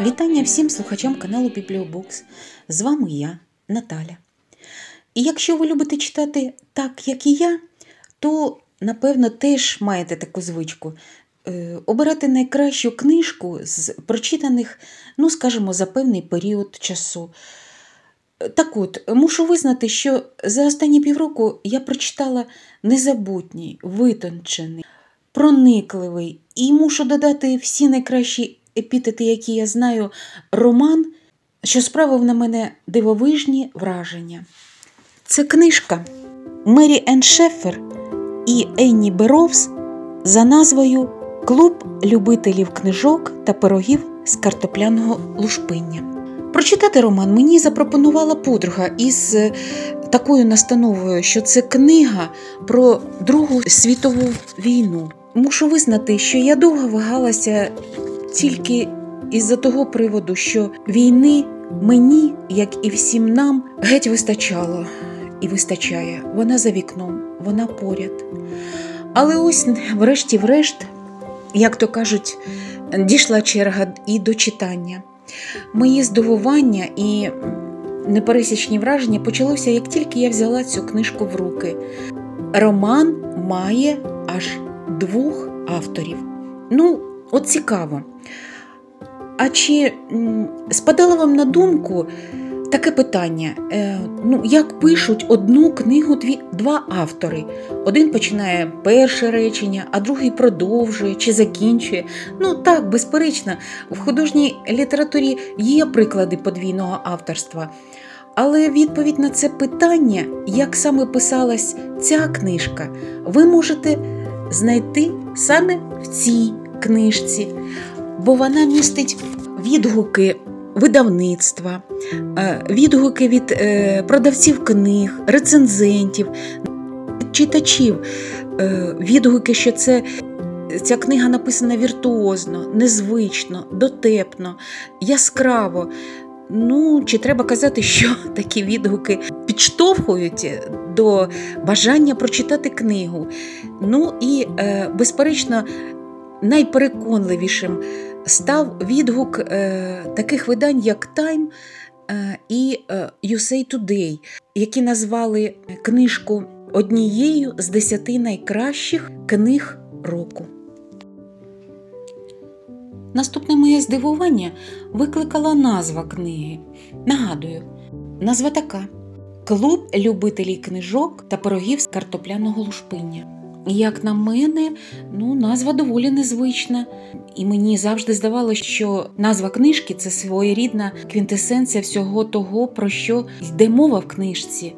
Вітання всім слухачам каналу Бібліобокс. З вами я, Наталя. І якщо ви любите читати так, як і я, то, напевно, теж маєте таку звичку е, обирати найкращу книжку з прочитаних, ну, скажімо, за певний період часу. Так от, мушу визнати, що за останні півроку я прочитала незабутній, витончений, проникливий і мушу додати всі найкращі епітети, які я знаю, роман, що справив на мене дивовижні враження. Це книжка Мері Енн Шефер і Енні Беровс за назвою Клуб любителів книжок та пирогів з картопляного лушпиння. Прочитати роман мені запропонувала подруга із е, такою настановою, що це книга про Другу світову війну. Мушу визнати, що я довго вагалася тільки із-за того приводу, що війни мені, як і всім нам, геть вистачало і вистачає. Вона за вікном, вона поряд. Але ось, врешті-врешт, як то кажуть, дійшла черга і до читання. Мої здивування і непересічні враження почалося, як тільки я взяла цю книжку в руки. Роман має аж двох авторів. Ну, от цікаво. А чи спадало вам на думку таке питання? Е, ну, як пишуть одну книгу дві, два автори? Один починає перше речення, а другий продовжує чи закінчує. Ну так, безперечно, в художній літературі є приклади подвійного авторства. Але відповідь на це питання, як саме писалась ця книжка, ви можете знайти саме в цій книжці, бо вона містить відгуки видавництва, е, відгуки від е, продавців книг, рецензентів, читачів, е, відгуки, що це. Ця книга написана віртуозно, незвично, дотепно, яскраво. Ну, чи треба казати, що такі відгуки підштовхують до бажання прочитати книгу. Ну і, е, безперечно, найпереконливішим став відгук е, таких видань, як Time е, і е, USA Today, які назвали книжку однією з десяти найкращих книг року. Наступне моє здивування викликала назва книги. Нагадую, назва така: Клуб любителів книжок та пирогів з картопляного лушпиння. Як на мене, ну, назва доволі незвична, і мені завжди здавалося, що назва книжки це своєрідна квінтесенція всього того, про що йде мова в книжці.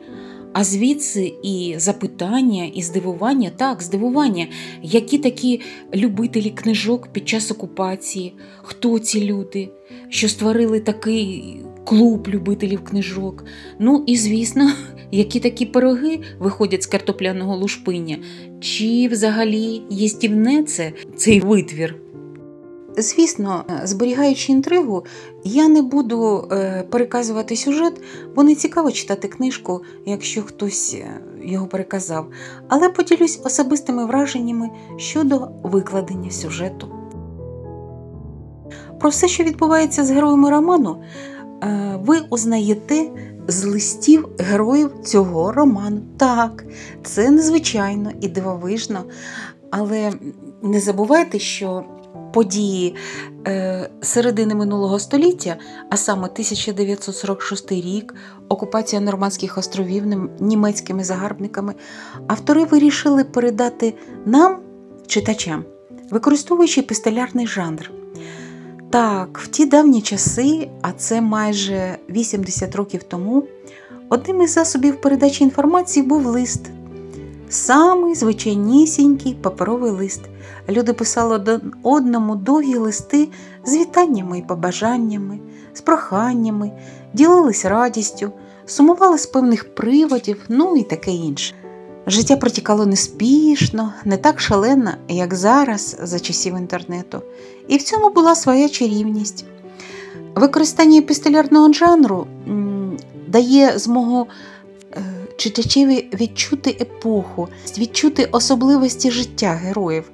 А звідси і запитання, і здивування, так, здивування, які такі любителі книжок під час окупації, хто ці люди, що створили такий клуб любителів книжок. Ну і, звісно, які такі пироги виходять з картопляного лушпиння, чи взагалі їстівне це цей витвір. Звісно, зберігаючи інтригу, я не буду е, переказувати сюжет, бо не цікаво читати книжку, якщо хтось е, його переказав, але поділюсь особистими враженнями щодо викладення сюжету. Про все, що відбувається з героями роману, е, ви узнаєте з листів героїв цього роману. Так, це незвичайно і дивовижно, але не забувайте, що події е, середини минулого століття, а саме 1946 рік, окупація Нормандських островів німецькими загарбниками, автори вирішили передати нам, читачам, використовуючи епістолярний жанр. Так, в ті давні часи, а це майже 80 років тому, одним із засобів передачі інформації був лист. Самий звичайнісінький паперовий лист. Люди писали один одному довгі листи з вітаннями і побажаннями, з проханнями, ділились радістю, сумували з певних приводів, ну і таке інше. Життя протікало неспішно, не так шалено, як зараз за часів інтернету, і в цьому була своя чарівність. Використання епістолярного жанру дає змогу е, читачеві відчути епоху, відчути особливості життя героїв.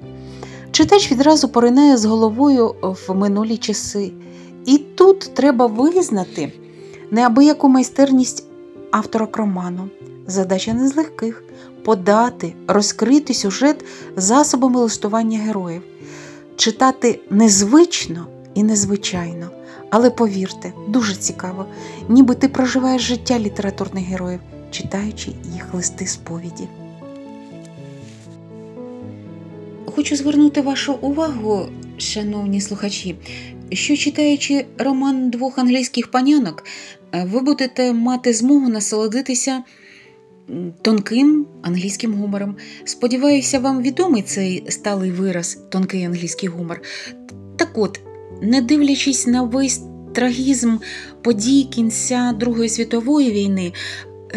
Читач відразу поринає з головою в минулі часи. І тут треба визнати неабияку майстерність автора роману. Задача не з легких подати, розкрити сюжет засобами листування героїв, читати незвично і незвичайно. Але повірте, дуже цікаво, ніби ти проживаєш життя літературних героїв, читаючи їх листи сповіді. Хочу звернути вашу увагу, шановні слухачі, що читаючи роман двох англійських панянок, е, ви будете мати змогу насолодитися тонким англійським гумором. Сподіваюся, вам відомий цей сталий вираз тонкий англійський гумор. Так от, не дивлячись на весь трагізм подій кінця Другої світової війни,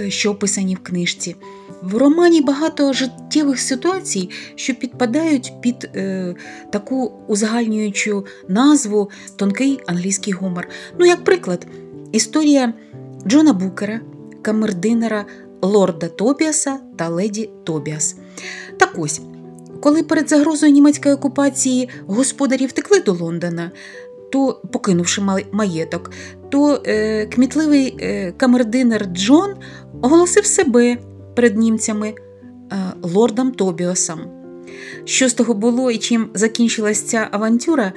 що описані в книжці, в романі багато життєвих ситуацій, що підпадають під е, таку узагальнюючу назву тонкий англійський гумор. Ну, як приклад, історія Джона Букера, камердинера лорда Тобіаса та леді Тобіас. Так ось, коли перед загрозою німецької окупації господарі втекли до Лондона, то, покинувши маєток, то е, кмітливий е, камердинер Джон оголосив себе перед німцями е, лордом Тобіасом. Що з того було і чим закінчилась ця авантюра е,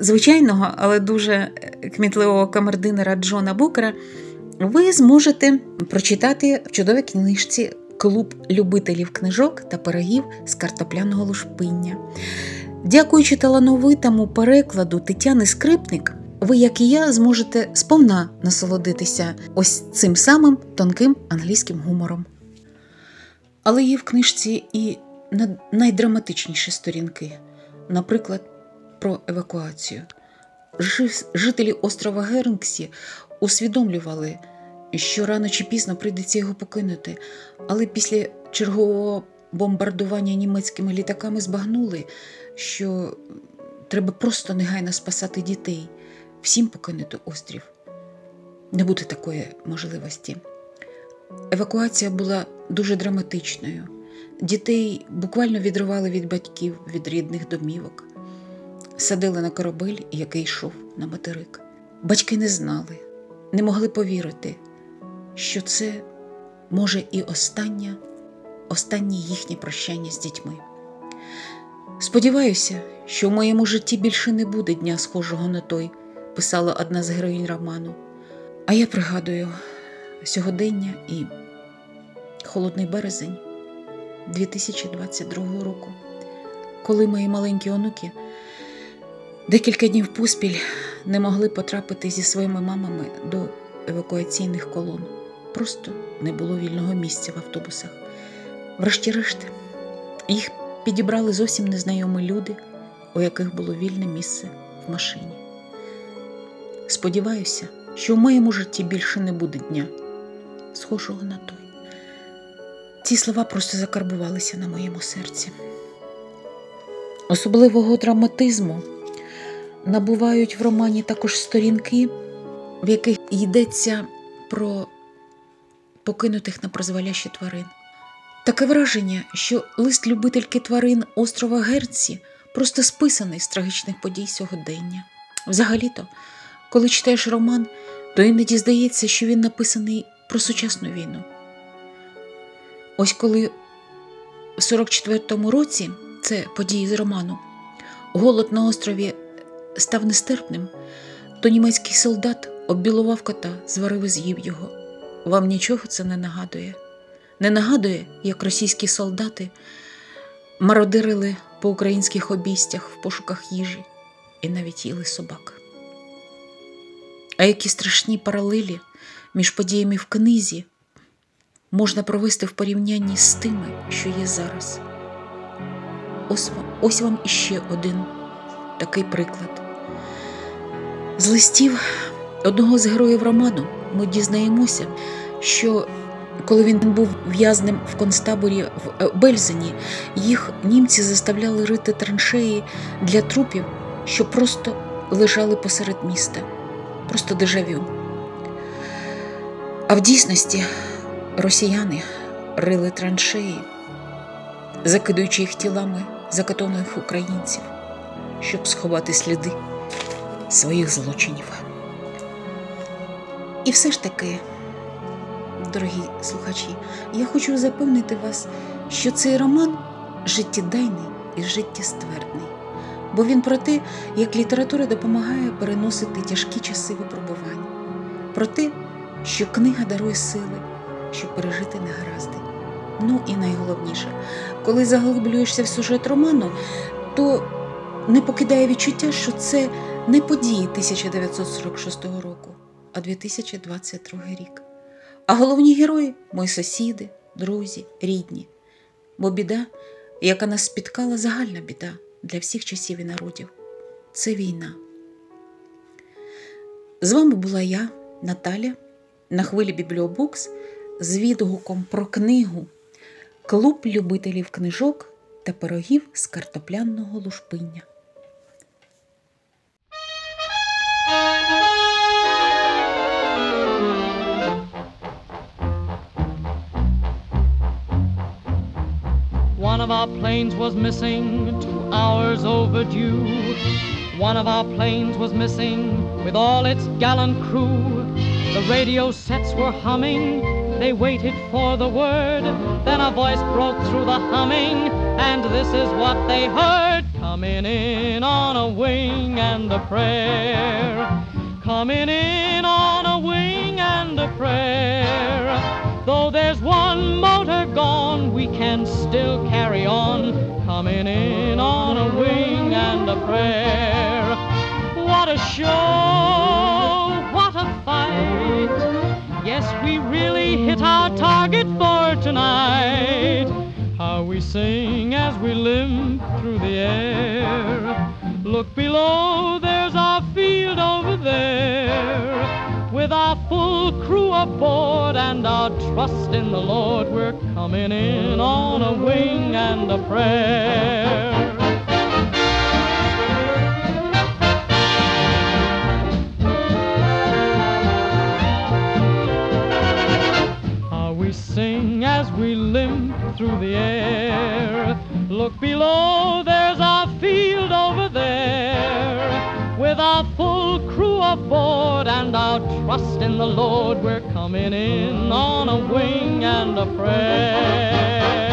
звичайного, але дуже е, кмітливого камердинера Джона Букера, ви зможете прочитати в чудовій книжці Клуб любителів книжок та пирогів з картопляного лушпиння. Дякуючи талановитому перекладу Тетяни Скрипник, ви, як і я, зможете сповна насолодитися ось цим самим тонким англійським гумором. Але є в книжці і найдраматичніші сторінки, наприклад, про евакуацію. Жителі острова Гернксі усвідомлювали, що рано чи пізно прийдеться його покинути, але після чергового бомбардування німецькими літаками збагнули, що треба просто негайно спасати дітей, всім покинути острів. Не буде такої можливості. Евакуація була дуже драматичною. Дітей буквально відривали від батьків, від рідних домівок, садили на корабель, який йшов на материк. Батьки не знали, не могли повірити, що це може і останнє, останнє їхнє прощання з дітьми. Сподіваюся, що в моєму житті більше не буде дня схожого на той, писала одна з героїнь роману. А я пригадую сьогодення і холодний березень 2022 року, коли мої маленькі онуки декілька днів поспіль не могли потрапити зі своїми мамами до евакуаційних колон. Просто не було вільного місця в автобусах. Врешті-решт, їх підібрали зовсім незнайомі люди, у яких було вільне місце в машині. Сподіваюся, що в моєму житті більше не буде дня, схожого на той. Ці слова просто закарбувалися на моєму серці. Особливого драматизму набувають в романі також сторінки, в яких йдеться про покинутих на призволяще тварин. Таке враження, що лист любительки тварин острова Герці просто списаний з трагічних подій сьогодення. Взагалі-то, коли читаєш роман, то іноді здається, що він написаний про сучасну війну. Ось коли в 44-му році це події з роману, голод на острові став нестерпним, то німецький солдат оббілував кота, зварив і з'їв його. Вам нічого це не нагадує? Не нагадує, як російські солдати мародирили по українських обійстях в пошуках їжі і навіть їли собак. А які страшні паралелі між подіями в книзі можна провести в порівнянні з тими, що є зараз. Ось ось вам іще один такий приклад. З листів одного з героїв роману ми дізнаємося, що коли він був в'язнем в концтаборі в е, Бельзені, їх німці заставляли рити траншеї для трупів, що просто лежали посеред міста. Просто дежавю. А в дійсності росіяни рили траншеї, закидуючи їх тілами закатованих українців, щоб сховати сліди своїх злочинів. І все ж таки, дорогі слухачі, я хочу запевнити вас, що цей роман життєдайний і життєствердний, бо він про те, як література допомагає переносити тяжкі часи випробувань, про те, що книга дарує сили, щоб пережити негаразди. Ну і найголовніше, коли заглиблюєшся в сюжет роману, то не покидає відчуття, що це не події 1946 року, а 2022 рік. А головні герої мої сусіди, друзі, рідні. Бо біда, яка нас спіткала, загальна біда для всіх часів і народів це війна. З вами була я, Наталя, на хвилі Бібліобукс з відгуком про книгу Клуб любителів книжок та пирогів з картоплянного лушпиння. Of our planes was missing, two hours overdue. One of our planes was missing with all its gallant crew. The radio sets were humming, they waited for the word. Then a voice broke through the humming, and this is what they heard coming in on a wing and a prayer. Coming in on a wing and a prayer. Though there's one gone, we can still carry on. Coming in on a wing and a prayer. What a show! What a fight! Yes, we really hit our target for tonight. How we sing as we limp through the air. Look below, there's our field over there. With our full crew aboard and our trust in the Lord, we're coming in on a wing and a prayer. Sing as we limp through the air. Look below, and our trust in the Lord, we're coming in on a wing and a prayer.